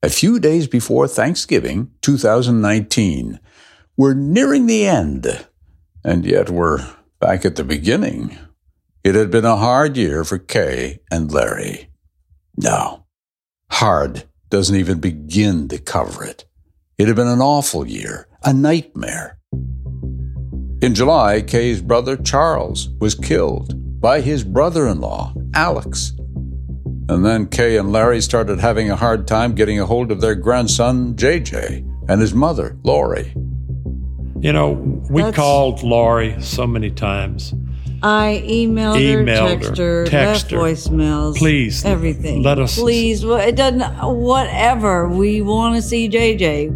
A few days before Thanksgiving 2019, we're nearing the end, and yet we're back at the beginning. It had been a hard year for Kay and Larry. No, hard doesn't even begin to cover it. It had been an awful year, a nightmare. In July, Kay's brother Charles was killed by his brother in law, Alex. And then Kay and Larry started having a hard time getting a hold of their grandson, JJ, and his mother, Lori. You know, we That's, called Lori so many times. I emailed, emailed her, texted her, text her, voicemails, please, everything. Let us, please. Well, it doesn't. Whatever. We want to see JJ.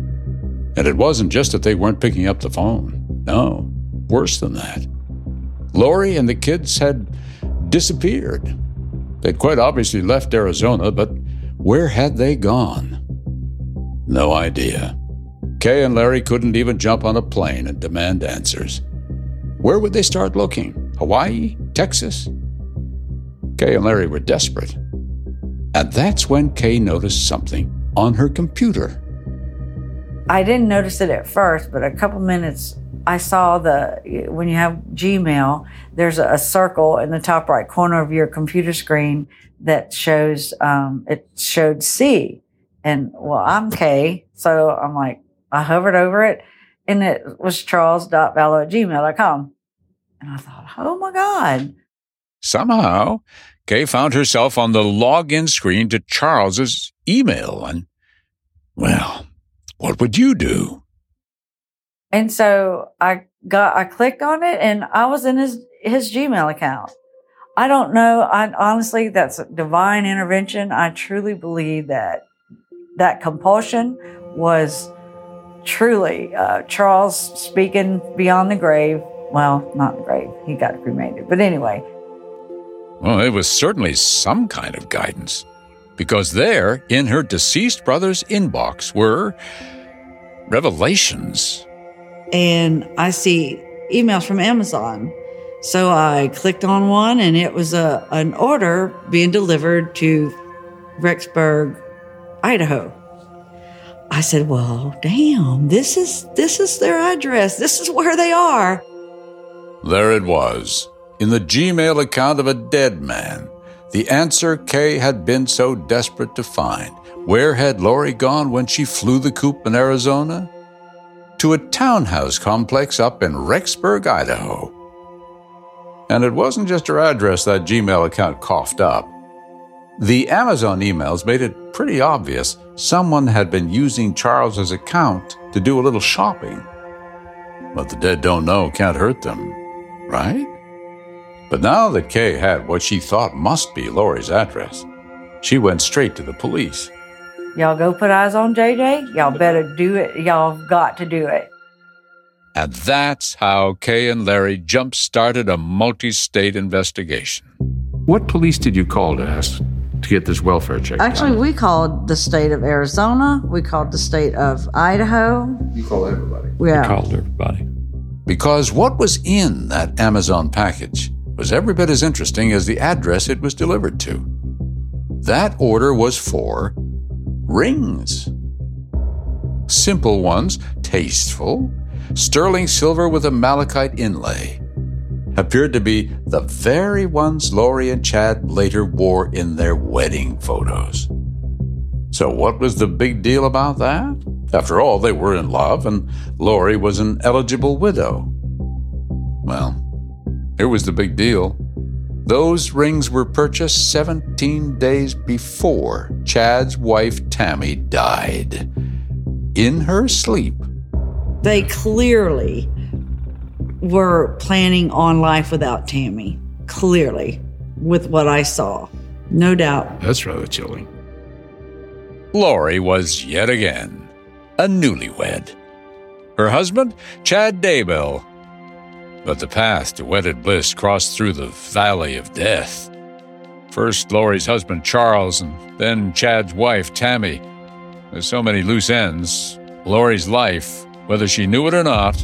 And it wasn't just that they weren't picking up the phone. No, worse than that. Lori and the kids had disappeared. They'd quite obviously left Arizona, but where had they gone? No idea. Kay and Larry couldn't even jump on a plane and demand answers. Where would they start looking? Hawaii? Texas? Kay and Larry were desperate. And that's when Kay noticed something on her computer. I didn't notice it at first, but a couple minutes I saw the when you have Gmail, there's a, circle in the top right corner of your computer screen that shows um, it showed C, and well, I'm K, so I'm like, I hovered over it and it was charles.vallow at gmail.com. And I thought, oh my God. Somehow, Kay found herself on the login screen to Charles's email. And, well, what would you do? And so I got, I clicked on it and I was in his, his Gmail account. I don't know. I honestly, that's divine intervention. I truly believe that that compulsion was truly, uh, Charles speaking beyond the grave. Well, not the grave. He got cremated. But anyway. Well, it was certainly some kind of guidance. Because there, in her deceased brother's inbox, were revelations. And I see emails from Amazon. So I clicked on one, and it was a, an order being delivered to Rexburg, Idaho. I said, "Well, damn, this is this is their address. This is where they are." There it was, in the Gmail account of a dead man. The answer Kay had been so desperate to find. Where had Lori gone when she flew the coop in Arizona? To a townhouse complex up in Rexburg, Idaho. And it wasn't just her address that Gmail account coughed up. The Amazon emails made it pretty obvious someone had been using Charles's account to do a little shopping. But the dead don't know can't hurt them, right? But now that Kay had what she thought must be Lori's address, she went straight to the police. Y'all go put eyes on JJ? Y'all better do it. Y'all got to do it. And that's how Kay and Larry jump started a multi state investigation. What police did you call to ask to get this welfare check? Actually, done? we called the state of Arizona. We called the state of Idaho. You called everybody. Yeah. We called everybody. Because what was in that Amazon package was every bit as interesting as the address it was delivered to. That order was for rings. Simple ones, tasteful, sterling silver with a malachite inlay appeared to be the very ones Lori and Chad later wore in their wedding photos. So, what was the big deal about that? After all, they were in love, and Lori was an eligible widow. Well, here was the big deal. Those rings were purchased 17 days before Chad's wife Tammy died. In her sleep. They clearly were planning on life without Tammy, clearly, with what I saw. No doubt. That's rather chilling. Lori was yet again a newlywed. Her husband, Chad Daybell. But the path to wedded bliss crossed through the valley of death. First Lori's husband, Charles, and then Chad's wife, Tammy. With so many loose ends, Lori's life, whether she knew it or not,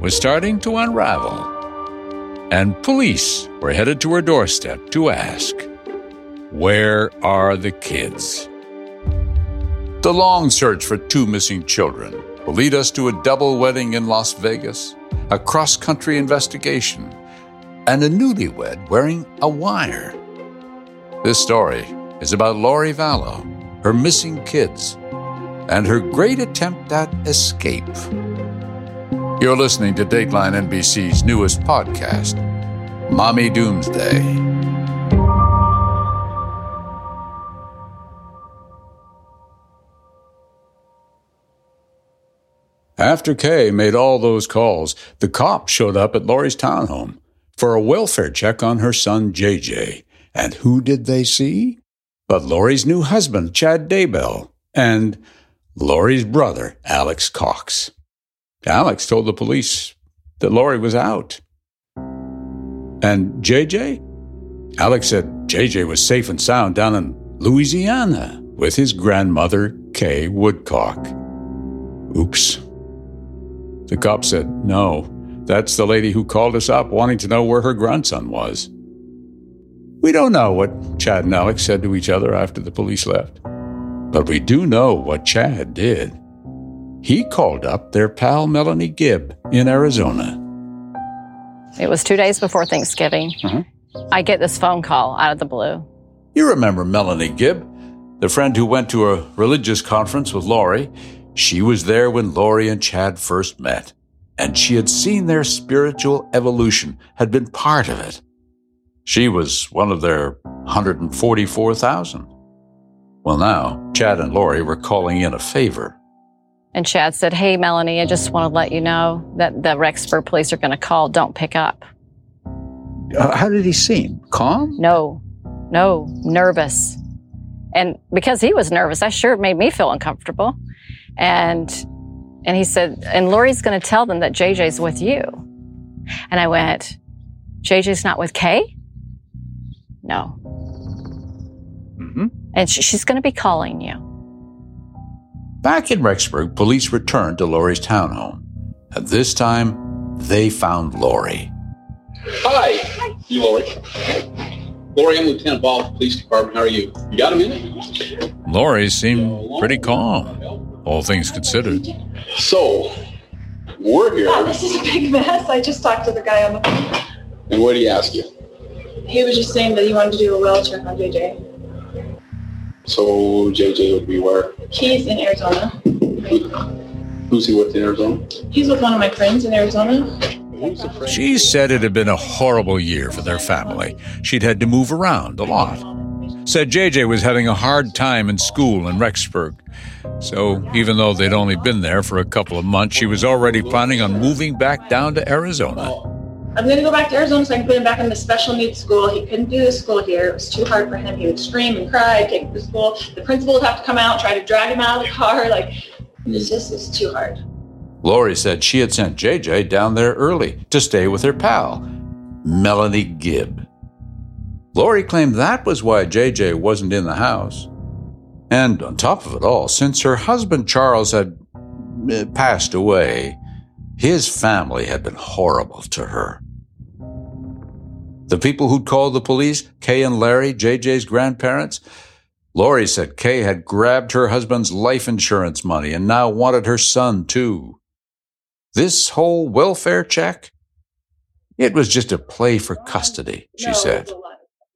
was starting to unravel. And police were headed to her doorstep to ask, Where are the kids? The long search for two missing children will lead us to a double wedding in Las Vegas, a cross country investigation, and a newlywed wearing a wire. This story is about Lori Vallow, her missing kids, and her great attempt at escape. You're listening to Dateline NBC's newest podcast, Mommy Doomsday. After Kay made all those calls, the cops showed up at Lori's townhome for a welfare check on her son JJ. And who did they see? But Lori's new husband, Chad Daybell, and Lori's brother, Alex Cox. Alex told the police that Lori was out. And JJ? Alex said JJ was safe and sound down in Louisiana with his grandmother, Kay Woodcock. Oops. The cop said, No, that's the lady who called us up wanting to know where her grandson was. We don't know what Chad and Alex said to each other after the police left, but we do know what Chad did. He called up their pal Melanie Gibb in Arizona. It was two days before Thanksgiving. Uh-huh. I get this phone call out of the blue. You remember Melanie Gibb, the friend who went to a religious conference with Lori. She was there when Lori and Chad first met, and she had seen their spiritual evolution, had been part of it. She was one of their 144,000. Well, now, Chad and Lori were calling in a favor. And Chad said, Hey, Melanie, I just want to let you know that the Rexburg police are going to call. Don't pick up. Uh, how did he seem? Calm? No, no, nervous. And because he was nervous, that sure made me feel uncomfortable. And and he said, and Lori's going to tell them that JJ's with you. And I went, JJ's not with Kay? No. Mm-hmm. And sh- she's going to be calling you. Back in Rexburg, police returned to Lori's townhome. And this time, they found Lori. Hi. Hi. You Lori. Lori, I'm Lieutenant Ball Police Department. How are you? You got a minute? Lori seemed pretty calm, all things considered. So, we're here. Yeah, this is a big mess. I just talked to the guy on the phone. And what did he ask you? He was just saying that he wanted to do a well check on JJ. So, JJ would be where? He's in Arizona. Who's he with in Arizona? He's with one of my friends in Arizona. She said it had been a horrible year for their family. She'd had to move around a lot. Said JJ was having a hard time in school in Rexburg. So even though they'd only been there for a couple of months, she was already planning on moving back down to Arizona. I'm going to go back to Arizona so I can put him back in the special needs school. He couldn't do the school here. It was too hard for him. He would scream and cry, take him to school. The principal would have to come out, try to drag him out of the car. Like, it's just, it's too hard. Lori said she had sent JJ down there early to stay with her pal, Melanie Gibb. Lori claimed that was why JJ wasn't in the house. And on top of it all, since her husband Charles had eh, passed away, his family had been horrible to her. The people who'd called the police, Kay and Larry, JJ's grandparents, Lori said Kay had grabbed her husband's life insurance money and now wanted her son too. This whole welfare check? It was just a play for custody, she said.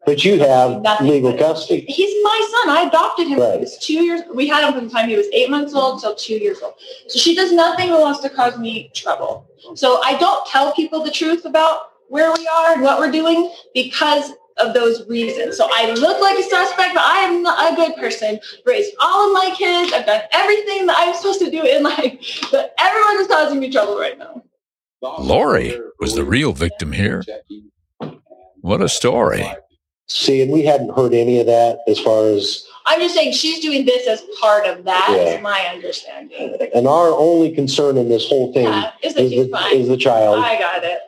It's a lot. But you have Nothing. legal custody. He's my son. I adopted him. Right. He was two years. We had him from the time he was eight months old till two years old. So she does nothing that wants to cause me trouble. So I don't tell people the truth about where we are and what we're doing because of those reasons. So I look like a suspect, but I am not a good person. Raised all of my kids. I've done everything that I'm supposed to do in life, but everyone is causing me trouble right now. Lori was the real victim here. What a story. See, and we hadn't heard any of that as far as I'm just saying she's doing this as part of that. Yeah. Is my understanding. And our only concern in this whole thing Yeah, is that is the, is the child. I got it.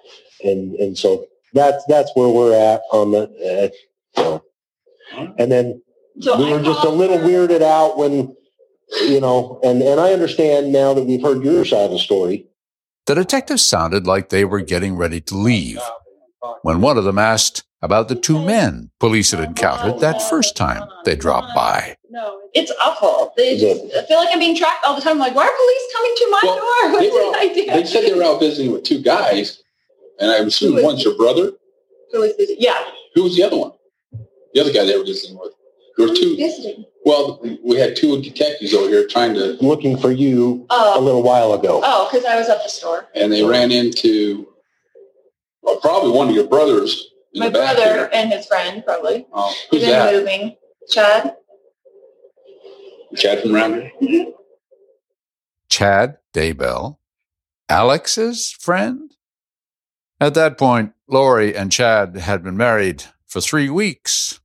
and and so that's that's where we're at on the uh, so. and then So we I were just a little her. weirded out when you know and and i understand now that we've heard your side of the story The detectives sounded like they were getting ready to leave when one of them asked about the two men police had encountered that first time they dropped by. No, it's awful. They just, I feel like I'm being tracked all the time. I'm Like, why are police coming to my Well, door? they What were- did I do? They said they were out visiting with two guys, and I assume Who is- one's your brother. Who is this? Yeah. Who was the other one? The other guy they were visiting with. There were two. Visiting. Well, we had two detectives over here trying to, looking for you oh. a Oh, little while ago oh, because I was at the store. and they ran into well, probably one of your brothers. In My the back brother here. and his friend, probably. Oh, who's Been that? moving. Chad. Chad from around here. Chad Daybell, Alex's friend? At that point, Lori and Chad had been married for three weeks,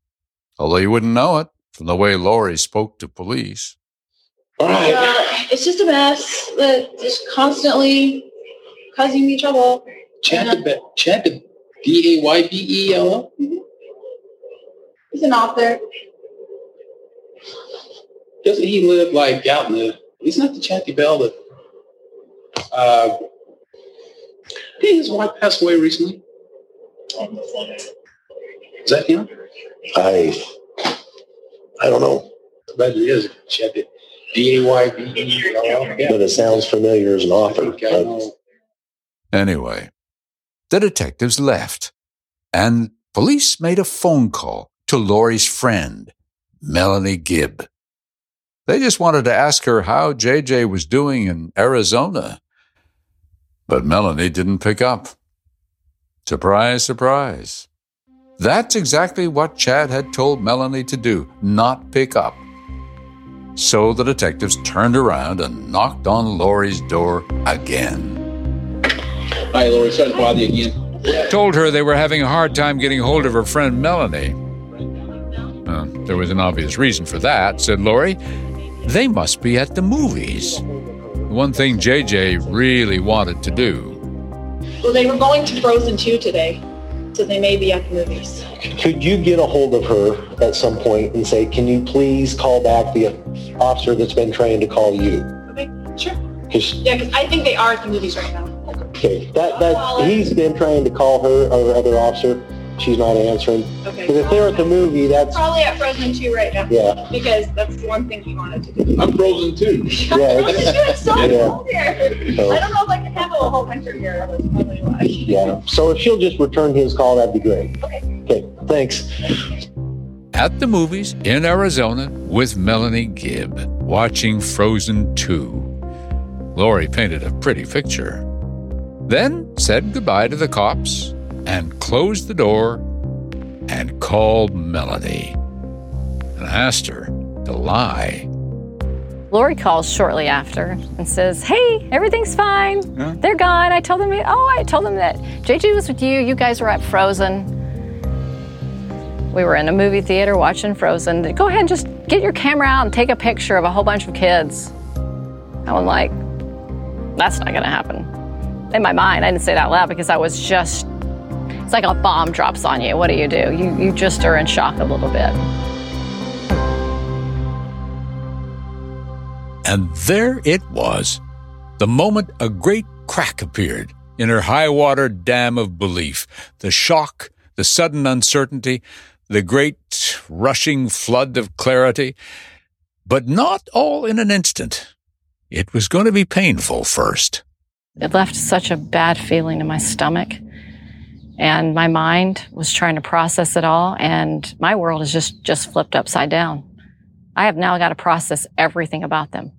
although you wouldn't know it from the way Lori spoke to police. all right Uh, it's just a mess that just constantly causing me trouble. Chad the Be- Chad the D A Y B E L L. He's an author. Doesn't he live like out in the? He's not the Chad Daybell that. Uh, did his wife pass away recently? Is that him? i i don't know I bet it is. Chatty. D A Y B E L L. Yeah. but it sounds familiar as an author think I. Anyway, the detectives left, and police made a phone call to Lori's friend, Melanie Gibb. They just wanted to ask her how JJ was doing in Arizona. But Melanie didn't pick up. Surprise, surprise. That's exactly what Chad had told Melanie to do not pick up. So the detectives turned around and knocked on Lori's door again. Hi, Lori. Sorry to bother you again. told her they were having a hard time getting hold of her friend Melanie. Uh, there was an obvious reason for that, said Lori. They must be at the movies. The one thing JJ really wanted to do. Well, they were going to Frozen 2 today, so they may be at the movies. could you get a hold of her at some point and say can you please call back the officer that's been trying to call you Okay, sure. 'Cause Yeah, because I think they are at the movies right now. Okay, that, that, he's been trying to call her or other officer. She's not answering. Okay. Because if they're at the movie, that's, Probably at Frozen 2 right now. yeah, Because that's the one thing he wanted to do. I'm frozen too. Yeah, it's so Yeah. cold here. So- I don't know if I can handle a whole winter here. That's probably why. yeah. So if she'll just return his call, that'd be great. Okay. Okay, thanks. At the movies in Arizona with Melanie Gibb, watching Frozen 2. Lori painted a pretty picture. Then said goodbye to the cops and closed the door and called Melanie and asked her to lie. Lori calls shortly after and says, Hey, everything's fine. Yeah. They're gone. I told them, oh, I told them that JJ was with you. You guys were at Frozen. We were in a movie theater watching Frozen. Go ahead and just get your camera out and take a picture of a whole bunch of kids. I was like, That's not going to happen. In my mind, I didn't say it out loud because I was just, it's like a bomb drops on you. What do you do? You, you just are in shock a little bit. And there it was, the moment a great crack appeared in her high water dam of belief. The shock, the sudden uncertainty, the great rushing flood of clarity. But not all in an instant. It was going to be painful first. It left such a bad feeling in my stomach. And my mind was trying to process it all, and my world is just, just flipped upside down. I have now got to process everything about them.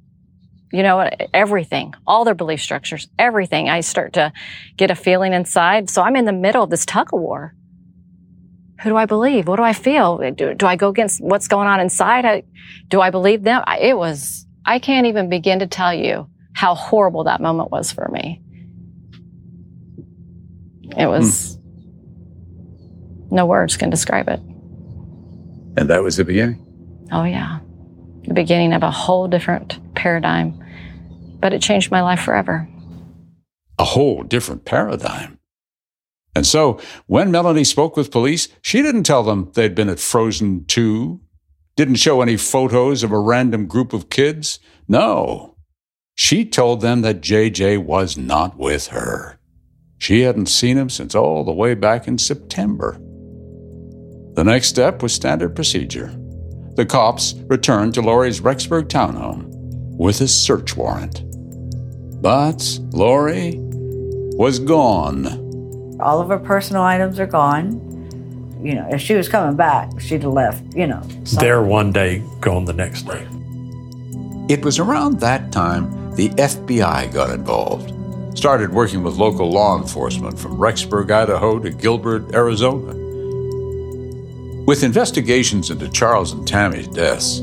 You know, everything, all their belief structures, everything. I start to get a feeling inside. So I'm in the middle of this tug of war. Who do I believe? What do I feel? Do, do I go against what's going on inside? I, do I believe them? I, it was, I can't even begin to tell you how horrible that moment was for me. It was, no words can describe it. And that was the beginning. Oh, yeah. The beginning of a whole different paradigm. But it changed my life forever. A whole different paradigm. And so, when Melanie spoke with police, she didn't tell them they'd been at Frozen 2, didn't show any photos of a random group of kids. No. She told them that JJ was not with her. She hadn't seen him since all the way back in September. The next step was standard procedure. The cops returned to Lori's Rexburg townhome with a search warrant. But Lori was gone all of her personal items are gone. You know, if she was coming back, she'd have left, you know. Something. There one day, gone the next day. It was around that time the FBI got involved. Started working with local law enforcement from Rexburg, Idaho to Gilbert, Arizona. With investigations into Charles and Tammy's deaths,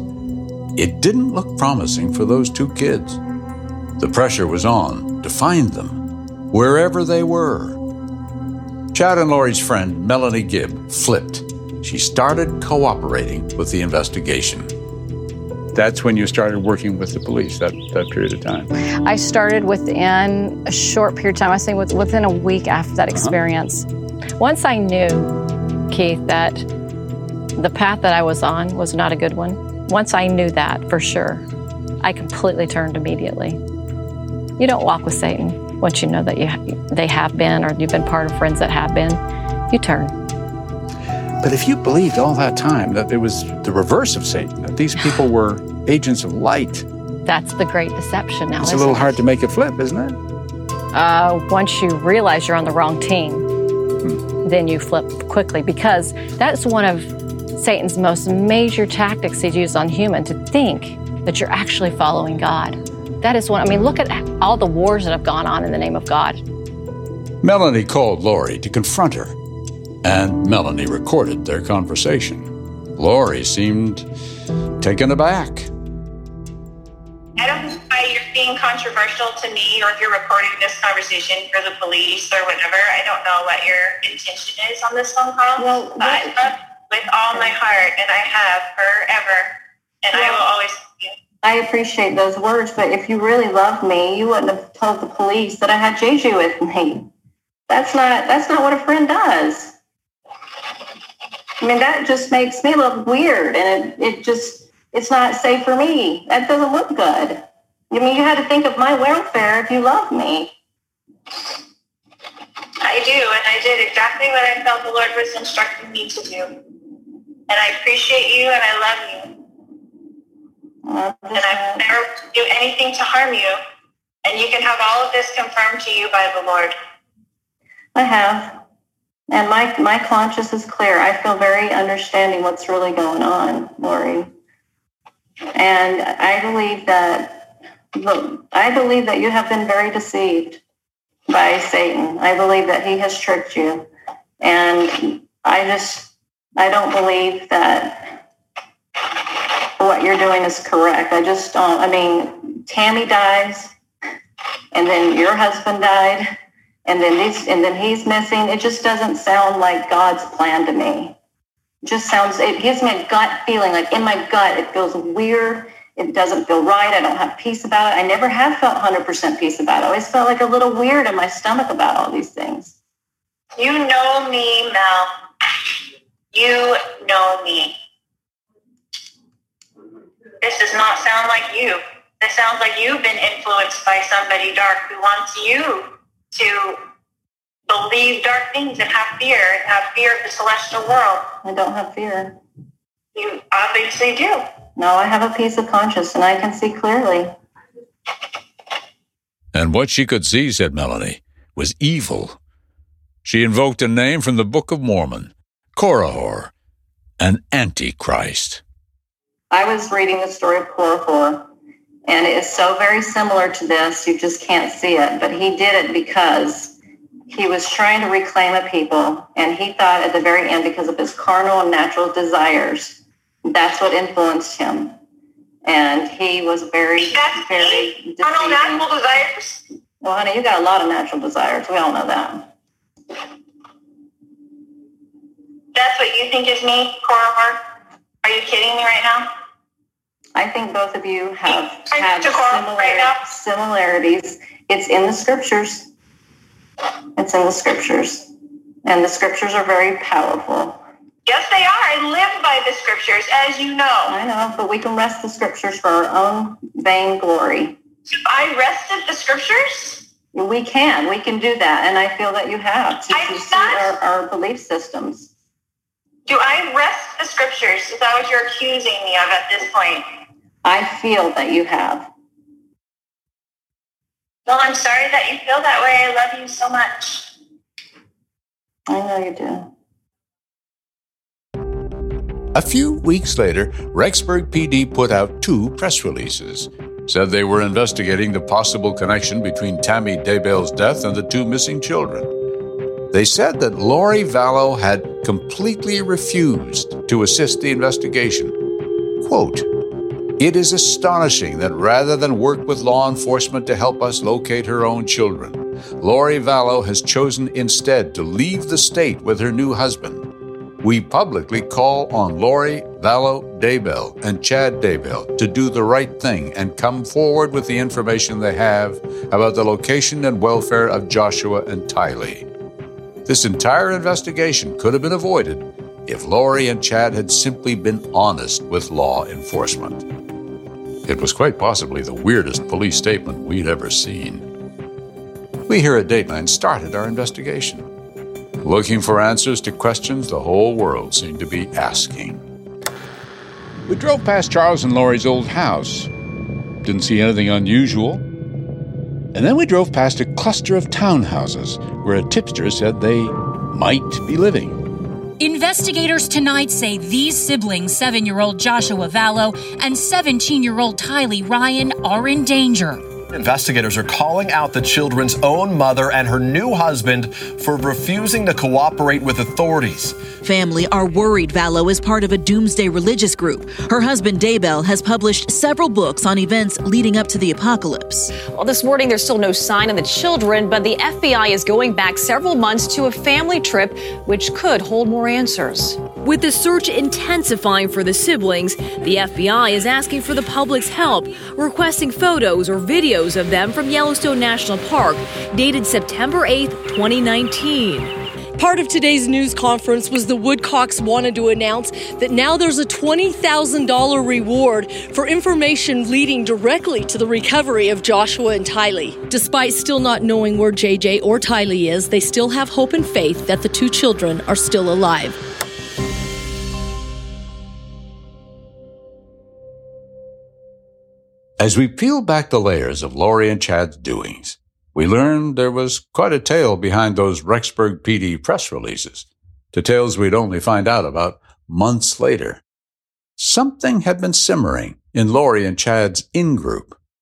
it didn't look promising for those two kids. The pressure was on to find them, wherever they were. Chad and Lori's friend, Melanie Gibb, flipped. She started cooperating with the investigation. That's when you started working with the police, that, that period of time. I started within a short period of time, I think within a week after that uh-huh. experience. Uh-huh. Once I knew, Keith, that the path that I was on was not a good one, once I knew that for sure, I completely turned immediately. You don't walk with Satan once you know that you they have been or you've been part of friends that have been, you turn. But if you believed all that time that it was the reverse of Satan, that these people were agents of light, that's the great deception now. It's a little hard to make it flip, isn't it? Uh, once you realize you're on the wrong team, hmm. then you flip quickly because that's one of Satan's most major tactics he's used on human to think that you're actually following God. That is one, I mean, look at all the wars that have gone on in the name of God. Melanie called Lori to confront her, and Melanie recorded their conversation. Lori seemed taken aback. I don't know why you're being controversial to me or if you're recording this conversation for the police or whatever. I don't know what your intention is on this phone call. Well, I love with all my heart, and I have forever, and well, I will always I appreciate those words, but if you really loved me, you wouldn't have told the police that I had JJ with me. That's not that's not what a friend does. I mean, that just makes me look weird, and it, it just it's not safe for me. That doesn't look good. I mean, you had to think of my welfare if you love me. I do, and I did exactly what I felt the Lord was instructing me to do. And I appreciate you, and I love you and I've never do anything to harm you. And you can have all of this confirmed to you by the Lord. I have. And my, my conscience is clear. I feel very understanding what's really going on, Lori. And I believe that I believe that you have been very deceived by Satan. I believe that he has tricked you. And I just I don't believe that what you're doing is correct. I just don't, I mean, Tammy dies and then your husband died and then these, and then he's missing. It just doesn't sound like God's plan to me. Just sounds, it gives me a gut feeling, like in my gut, it feels weird. It doesn't feel right. I don't have peace about it. I never have felt 100% peace about it. I always felt like a little weird in my stomach about all these things. You know me, Mel. You know me. This does not sound like you. This sounds like you've been influenced by somebody dark who wants you to believe dark things and have fear and have fear of the celestial world. I don't have fear. You obviously do. No, I have a peace of conscience and I can see clearly. And what she could see, said Melanie, was evil. She invoked a name from the Book of Mormon, Korihor, an Antichrist. I was reading the story of Korihor, and it is so very similar to this. You just can't see it, but he did it because he was trying to reclaim a people, and he thought at the very end, because of his carnal and natural desires, that's what influenced him. And he was very, that's very carnal natural desires. Well, honey, you got a lot of natural desires. We all know that. That's what you think is me, Korihor? Are you kidding me right now? I think both of you have had similar, similarities. It's in the scriptures. It's in the scriptures. And the scriptures are very powerful. Yes, they are. I live by the scriptures, as you know. I know, but we can wrest the scriptures for our own vain glory. I wrested the scriptures? We can. We can do that. And I feel that you have to, to see our, our belief systems. Do I wrest the scriptures? Is that what you're accusing me of at this point? I feel that you have. Well, I'm sorry that you feel that way. I love you so much. I know you do. A few weeks later, Rexburg PD put out two press releases. Said they were investigating the possible connection between Tammy Daybell's death and the two missing children. They said that Lori Vallow had completely refused to assist the investigation. Quote, it is astonishing that rather than work with law enforcement to help us locate her own children, Lori Vallow has chosen instead to leave the state with her new husband. We publicly call on Lori Vallow Daybell and Chad Daybell to do the right thing and come forward with the information they have about the location and welfare of Joshua and Tylee. This entire investigation could have been avoided if Lori and Chad had simply been honest with law enforcement. It was quite possibly the weirdest police statement we'd ever seen. We here at Dateline started our investigation, looking for answers to questions the whole world seemed to be asking. We drove past Charles and Lori's old house. Didn't see anything unusual. And then we drove past a cluster of townhouses where a tipster said they might be living. Investigators tonight say these siblings, seven year old Joshua Vallow and 17 year old Tylee Ryan, are in danger. Investigators are calling out the children's own mother and her new husband for refusing to cooperate with authorities. Family are worried Vallow is part of a doomsday religious group. Her husband Daybell has published several books on events leading up to the apocalypse. Well, this morning there's still no sign of the children, but the FBI is going back several months to a family trip which could hold more answers. With the search intensifying for the siblings, the FBI is asking for the public's help, requesting photos or videos of them from Yellowstone National Park, dated September 8, 2019. Part of today's news conference was the Woodcocks wanted to announce that now there's a $20,000 reward for information leading directly to the recovery of Joshua and Tylee. Despite still not knowing where JJ or Tylee is, they still have hope and faith that the two children are still alive. As we peel back the layers of Lori and Chad's doings, we learned there was quite a tale behind those Rexburg PD press releases, details we'd only find out about months later. Something had been simmering in Lori and Chad's in group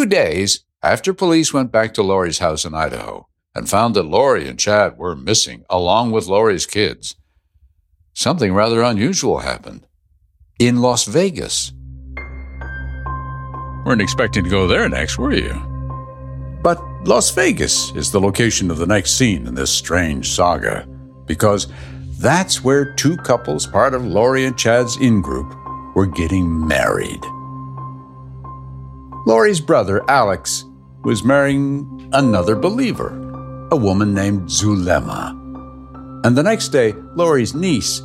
Two days after police went back to Lori's house in Idaho and found that Lori and Chad were missing along with Lori's kids, something rather unusual happened in Las Vegas. Weren't expecting to go there next, were you? But Las Vegas is the location of the next scene in this strange saga, because that's where two couples, part of Lori and Chad's in group, were getting married. Lori's brother, Alex, was marrying another believer, a woman named Zulema. And the next day, Lori's niece,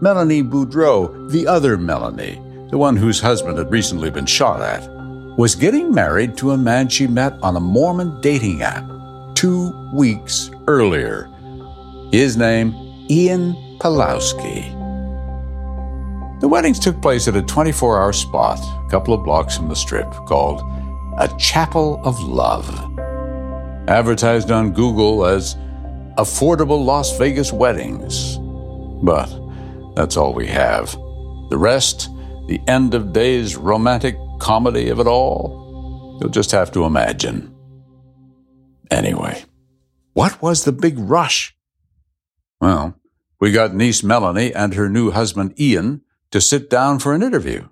Melanie Boudreaux, the other Melanie, the one whose husband had recently been shot at, was getting married to a man she met on a Mormon dating app two weeks earlier. His name, Ian Pawlowski. The weddings took place at a 24 hour spot couple of blocks from the strip called A Chapel of Love. Advertised on Google as Affordable Las Vegas Weddings. But that's all we have. The rest The end of days romantic comedy of it all? You'll just have to imagine. Anyway, what was the big rush? Well, we got niece Melanie and her new husband Ian to sit down for an interview.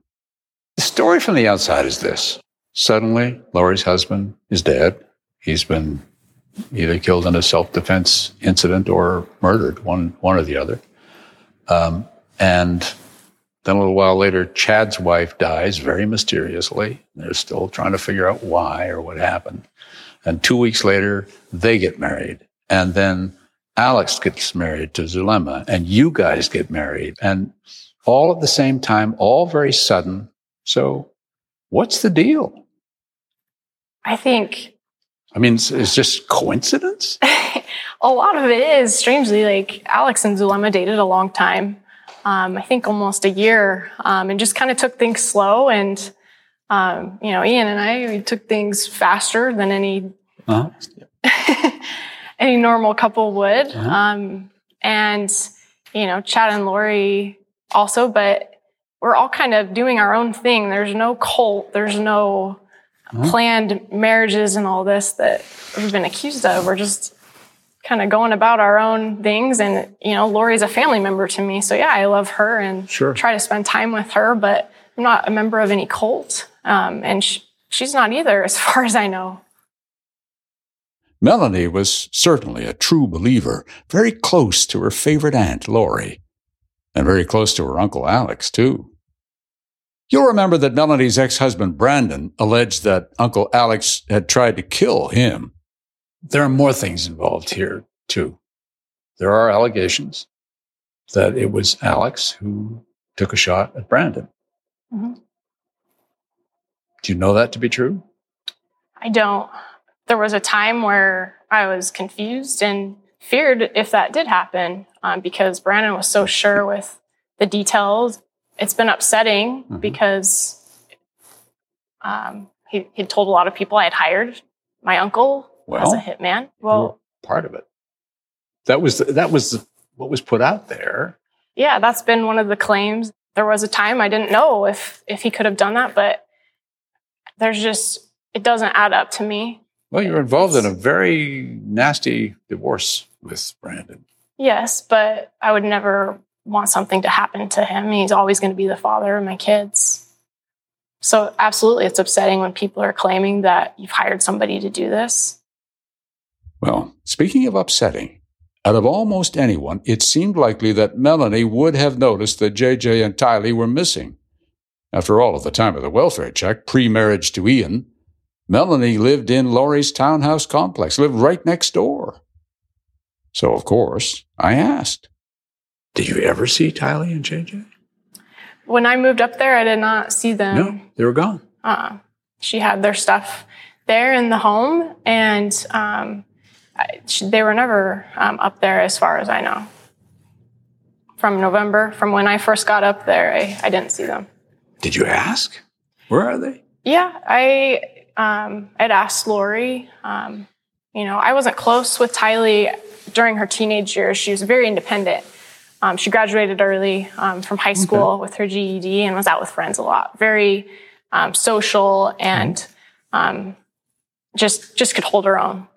The story from the outside is this. Suddenly, Lori's husband is dead. He's been either killed in a self-defense incident or murdered, one, one or the other. Um, and then a little while later, Chad's wife dies very mysteriously. They're still trying to figure out why or what happened. And two weeks later, they get married. And then Alex gets married to Zulema, and you guys get married. And all at the same time, all very sudden. So, what's the deal? I think I mean, it's, it's just coincidence? a lot of it is strangely like Alex and Zulema dated a long time. Um, I think almost a year, um, and just kind of took things slow. And um, you know, Ian and I we took things faster than any Uh-huh. any normal couple would. Uh-huh. Um, and, you know, Chad and Lori also, but we're all kind of doing our own thing. There's no cult, there's no Uh-huh. planned marriages and all this that we've been accused of. We're just kind of going about our own things. And, you know, Lori's a family member to me. So, yeah, I love her and Sure. try to spend time with her, but I'm not a member of any cult. Um, and sh- she's not either, as far as I know. Melanie was certainly a true believer, very close to her favorite aunt, Lori, and very close to her uncle Alex, too. You'll remember that Melanie's ex husband, Brandon, alleged that Uncle Alex had tried to kill him. There are more things involved here, too. There are allegations that it was Alex who took a shot at Brandon. Mhm. Do you know that to be true? I don't. There was a time where I was confused and feared if that did happen um, because Brandon was so sure with the details. It's been upsetting because um, he he told a lot of people I had hired my uncle as a hitman. Well, Part of it. That was that was what was put out there. yeah, that's been one of the claims. There was a time I didn't know if if he could have done that, but there's just it doesn't add up to me. Well, you were involved in a very nasty divorce with Brandon. Yes, but I would never want something to happen to him. He's always going to be the father of my kids. So, absolutely, it's upsetting when people are claiming that you've hired somebody to do this. Well, speaking of upsetting, out of almost anyone, it seemed likely that Melanie would have noticed that JJ and Tylee were missing. After all, at the time of the welfare check, pre marriage to Ian, Melanie lived in Lori's townhouse complex, lived right next door. So, of course, I asked. Did you ever see Tylee and JJ? When I moved up there, I did not see them. No, they were gone. Uh, she had their stuff there in the home, and um, I, she, they were never um, up there as far as I know. From November, from when I first got up there, I, I didn't see them. Did you ask? Where are they? Yeah, I um, I'd asked Lori. Um, you know, I wasn't close with Tylee during her teenage years. She was very independent. Um, she graduated early um, from high school with her GED and was out with friends a lot. Very um, social and um, just just could hold her own.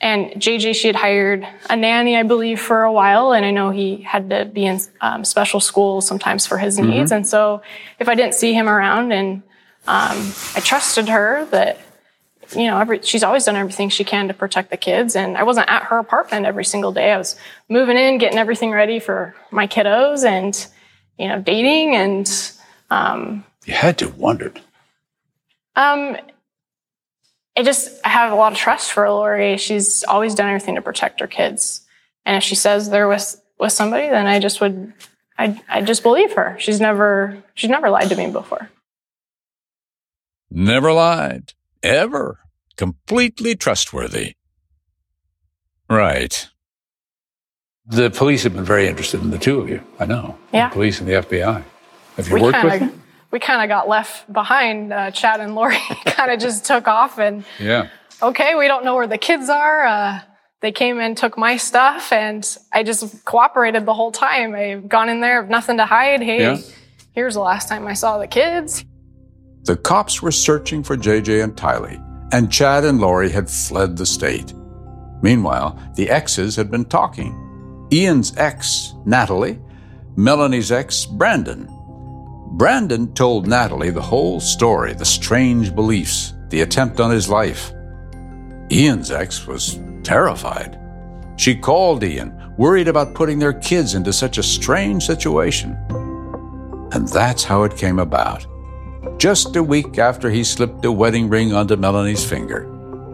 And JJ, she had hired a nanny, I believe, for a while, and I know he had to be in um, special school sometimes for his Mhm. needs. And so, if I didn't see him around, and um, I trusted her that, you know, every, she's always done everything she can to protect the kids, and I wasn't at her apartment every single day. I was moving in, getting everything ready for my kiddos, and you know, dating, and um, You had to have wondered. um, I just I have a lot of trust for Lori. She's always done everything to protect her kids, and if she says they're with with somebody, then I just would I I just believe her. She's never she's never lied to me before. Never lied. Ever. Completely trustworthy. Right. The police have been very interested in the two of you. I know. Yeah. The police and the FBI. Have you we worked kind with of them? we kind of got left behind. Uh, Chad and Lori kind of just took off, and Yeah. okay, we don't know where the kids are. Uh, they came and took my stuff, and I just cooperated the whole time. I've gone in there, nothing to hide. Hey, Yeah. here's the last time I saw the kids. The cops were searching for JJ and Tylee, and Chad and Lori had fled the state. Meanwhile, the exes had been talking. Ian's ex, Natalie, Melanie's ex, Brandon. Brandon told Natalie the whole story, the strange beliefs, the attempt on his life. Ian's ex was terrified. She called Ian, worried about putting their kids into such a strange situation. And that's how it came about. Just a week after he slipped a wedding ring onto Melanie's finger,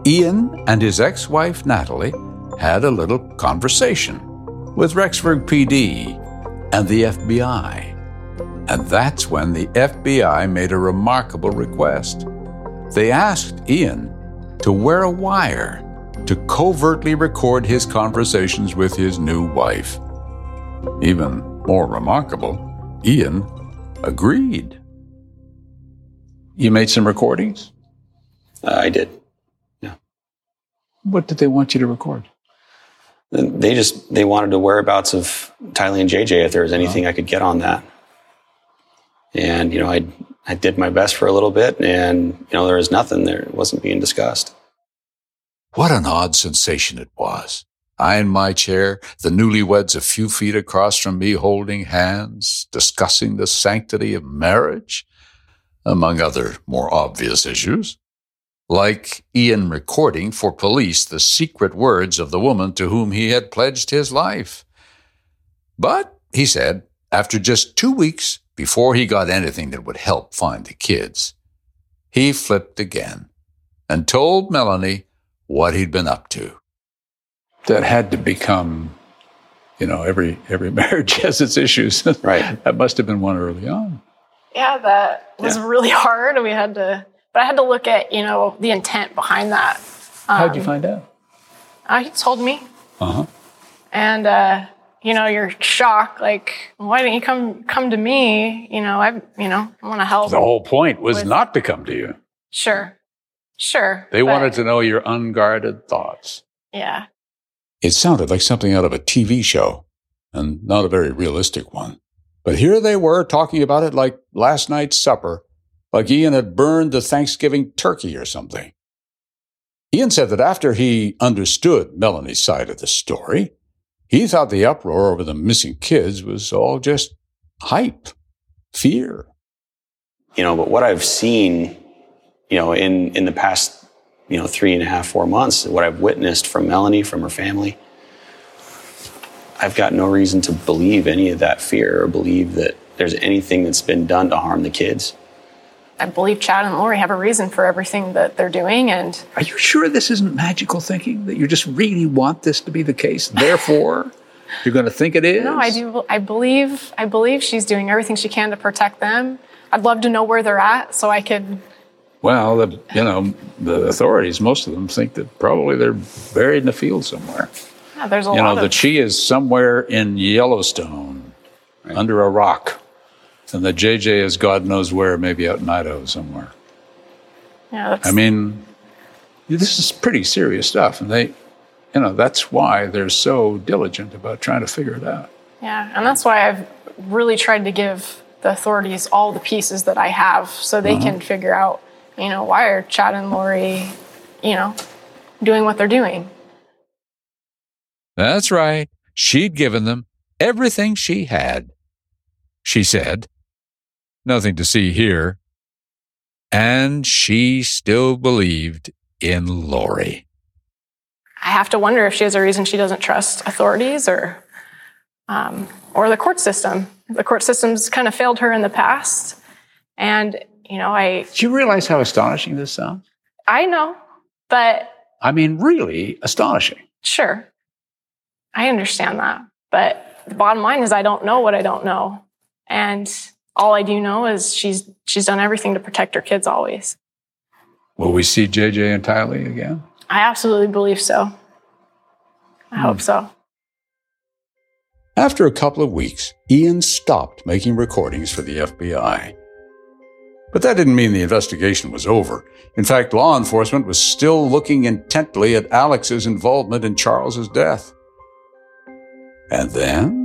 Ian and his ex wife, Natalie, had a little conversation with Rexburg PD and the FBI. And that's when the FBI made a remarkable request. They asked Ian to wear a wire to covertly record his conversations with his new wife. Even more remarkable, Ian agreed. You made some recordings? Uh, I did. Yeah. What did they want you to record? They just they wanted the whereabouts of Tylee and JJ if there was anything I could get on that. And you know, I I did my best for a little bit, and you know, there was nothing there. It wasn't being discussed. What an odd sensation it was. I in my chair, the newlyweds a few feet across from me holding hands, discussing the sanctity of marriage, among other more obvious issues. Like Ian recording for police the secret words of the woman to whom he had pledged his life. But, he said, after just two weeks before he got anything that would help find the kids, he flipped again and told Melanie what he'd been up to. That had to become, you know, every every marriage has its issues. Right. that must have been one early on. Yeah, that was Yeah. really hard. We had to, but I had to look at, you know, the intent behind that. How'd you Um, find out? Uh, he told me, Uh huh. and uh, you know, you're shocked. Like, why didn't you come come to me? You know, I, you know, I want to help. The whole point was With- not to come to you. Sure, sure. They but- wanted to know your unguarded thoughts. Yeah, It sounded like something out of a TV show, and not a very realistic one. But here they were talking about it like last night's supper, like Ian had burned the Thanksgiving turkey or something. Ian said that after he understood Melanie's side of the story, he thought the uproar over the missing kids was all just hype, fear. You know, but what I've seen, you know, in in the past, you know, three and a half, four months, what I've witnessed from Melanie, from her family, I've got no reason to believe any of that fear or believe that there's anything that's been done to harm the kids. I believe Chad and Lori have a reason for everything that they're doing, and Are you sure this isn't magical thinking? That you just really want this to be the case? Therefore, you're going to think it is? no, I do. I believe. I believe she's doing everything she can to protect them. I'd love to know where they're at, so I could. Well, the, you know, the authorities, most of them think that probably they're buried in a field somewhere. Yeah, there's a you lot know, of. that she is somewhere in Yellowstone under a rock. And the JJ is God knows where, maybe out in Idaho somewhere. yeah, that's, I mean, this is pretty serious stuff. And they, you know, that's why they're so diligent about trying to figure it out. Yeah, and that's why I've really tried to give the authorities all the pieces that I have so they Uh-huh. can figure out, you know, why are Chad and Lori, you know, doing what they're doing. That's right. She'd given them everything she had. She said, Nothing to see here. And she still believed in Lori. I have to wonder if she has a reason she doesn't trust authorities or um, or the court system. The court system's kind of failed her in the past, and you know, I Do you realize how astonishing this sounds? I know, but I mean, really astonishing. Sure. I understand that. But the bottom line is I don't know what I don't know. And all I do know is she's she's done everything to protect her kids always. Will we see JJ and Tylee again? I absolutely believe so. I hope so. After a couple of weeks, Ian stopped making recordings for the FBI. But that didn't mean the investigation was over. In fact, law enforcement was still looking intently at Alex's involvement in Charles's death. And then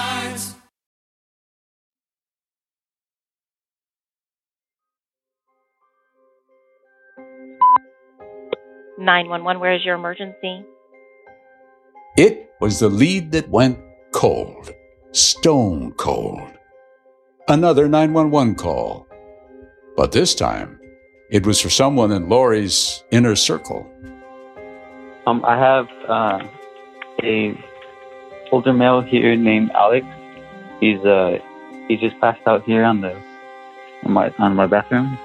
911, where is your emergency? It was the lead that went cold, stone cold. Another 911 call. But this time, it was for someone in Lori's inner circle. Um, I have uh, a older male here named Alex. He's uh, he just passed out here on the on my on my bathroom.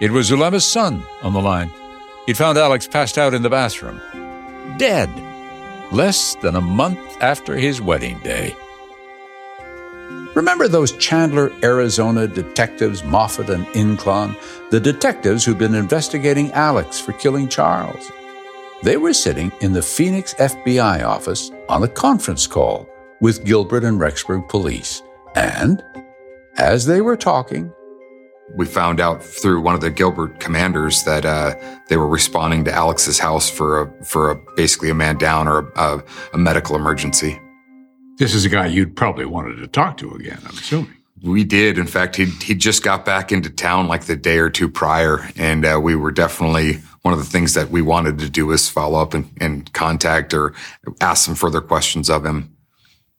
It was Zulema's son on the line. He'd found Alex passed out in the bathroom, dead, less than a month after his wedding day. Remember those Chandler, Arizona detectives, Moffat and Inclon, the detectives who'd been investigating Alex for killing Charles? They were sitting in the Phoenix FBI office on a conference call with Gilbert and Rexburg police. And as they were talking, we found out through one of the Gilbert commanders that uh, they were responding to Alex's house for a for a basically a man down or a, a, a medical emergency. This is a guy you'd probably wanted to talk to again. I'm assuming. We did. In fact, he he just got back into town like the day or two prior, and uh, we were definitely one of the things that we wanted to do is follow up and, and contact or ask some further questions of him.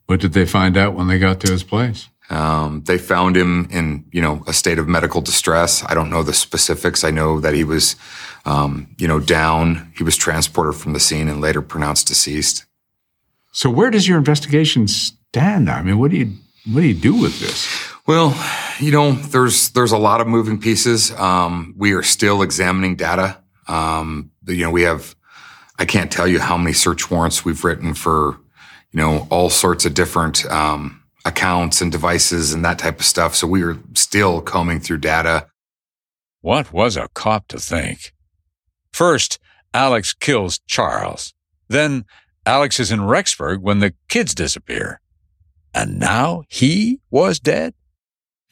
What did they find out when they got to his place? Um, they found him in, you know, a state of medical distress. I don't know the specifics. I know that he was, um, you know, down. He was transported from the scene and later pronounced deceased. So where does your investigation stand now? I mean, what do you what do you do with this? Well, you know, there's there's a lot of moving pieces. Um, we are still examining data. Um, you know, we have I can't tell you how many search warrants we've written for, you know, all sorts of different um, accounts and devices and that type of stuff. So we are still combing through data. What was a cop to think? First, Alex kills Charles. Then, Alex is in Rexburg when the kids disappear. And now he was dead?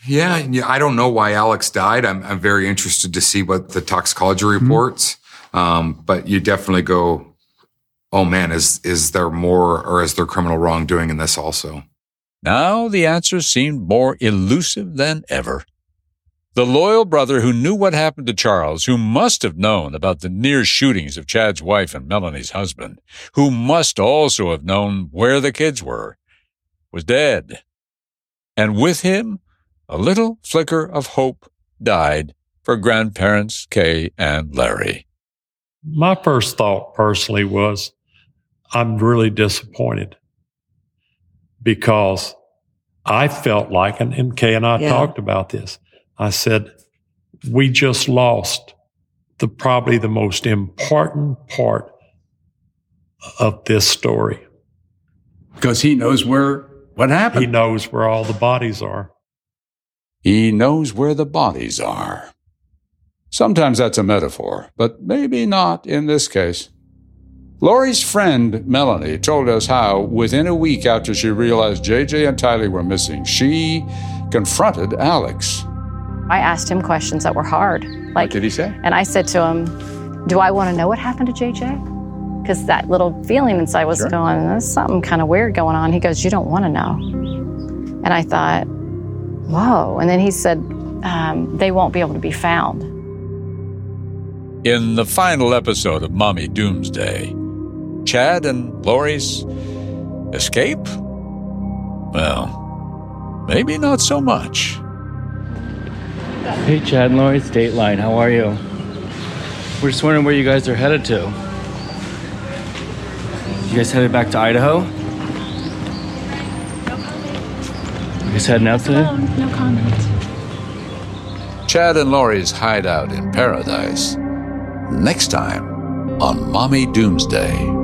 Yeah, yeah. I don't know why Alex died. I'm, I'm very interested to see what the toxicology reports. Mm-hmm. Um, but you definitely go, oh man, is is there more or is there criminal wrongdoing in this also? Now the answer seemed more elusive than ever. The loyal brother who knew what happened to Charles, who must have known about the near shootings of Chad's wife and Melanie's husband, who must also have known where the kids were, was dead. And with him, a little flicker of hope died for grandparents Kay and Larry. My first thought personally was, I'm really disappointed because I felt like, and, and Kay and I yeah. talked about this. I said, we just lost the probably the most important part of this story. Because he knows where what happened. He knows where all the bodies are. He knows where the bodies are. Sometimes that's a metaphor, but maybe not in this case. Lori's friend, Melanie, told us how, within a week after she realized JJ and Tylee were missing, she confronted Alex. I asked him questions that were hard. Like, what did he say? And I said to him, Do I want to know what happened to JJ? Because that little feeling inside was sure. going, There's something kind of weird going on. He goes, You don't want to know. And I thought, Whoa. And then he said, um, They won't be able to be found. In the final episode of Mommy Doomsday, Chad and Lori's escape? Well, maybe not so much. Hey, Chad and Lori, it's Dateline. How are you? We're just wondering where you guys are headed to. You guys headed back to Idaho? You guys heading out today? No, no comment. Chad and Lori's hideout in paradise. Next time on Mommy Doomsday.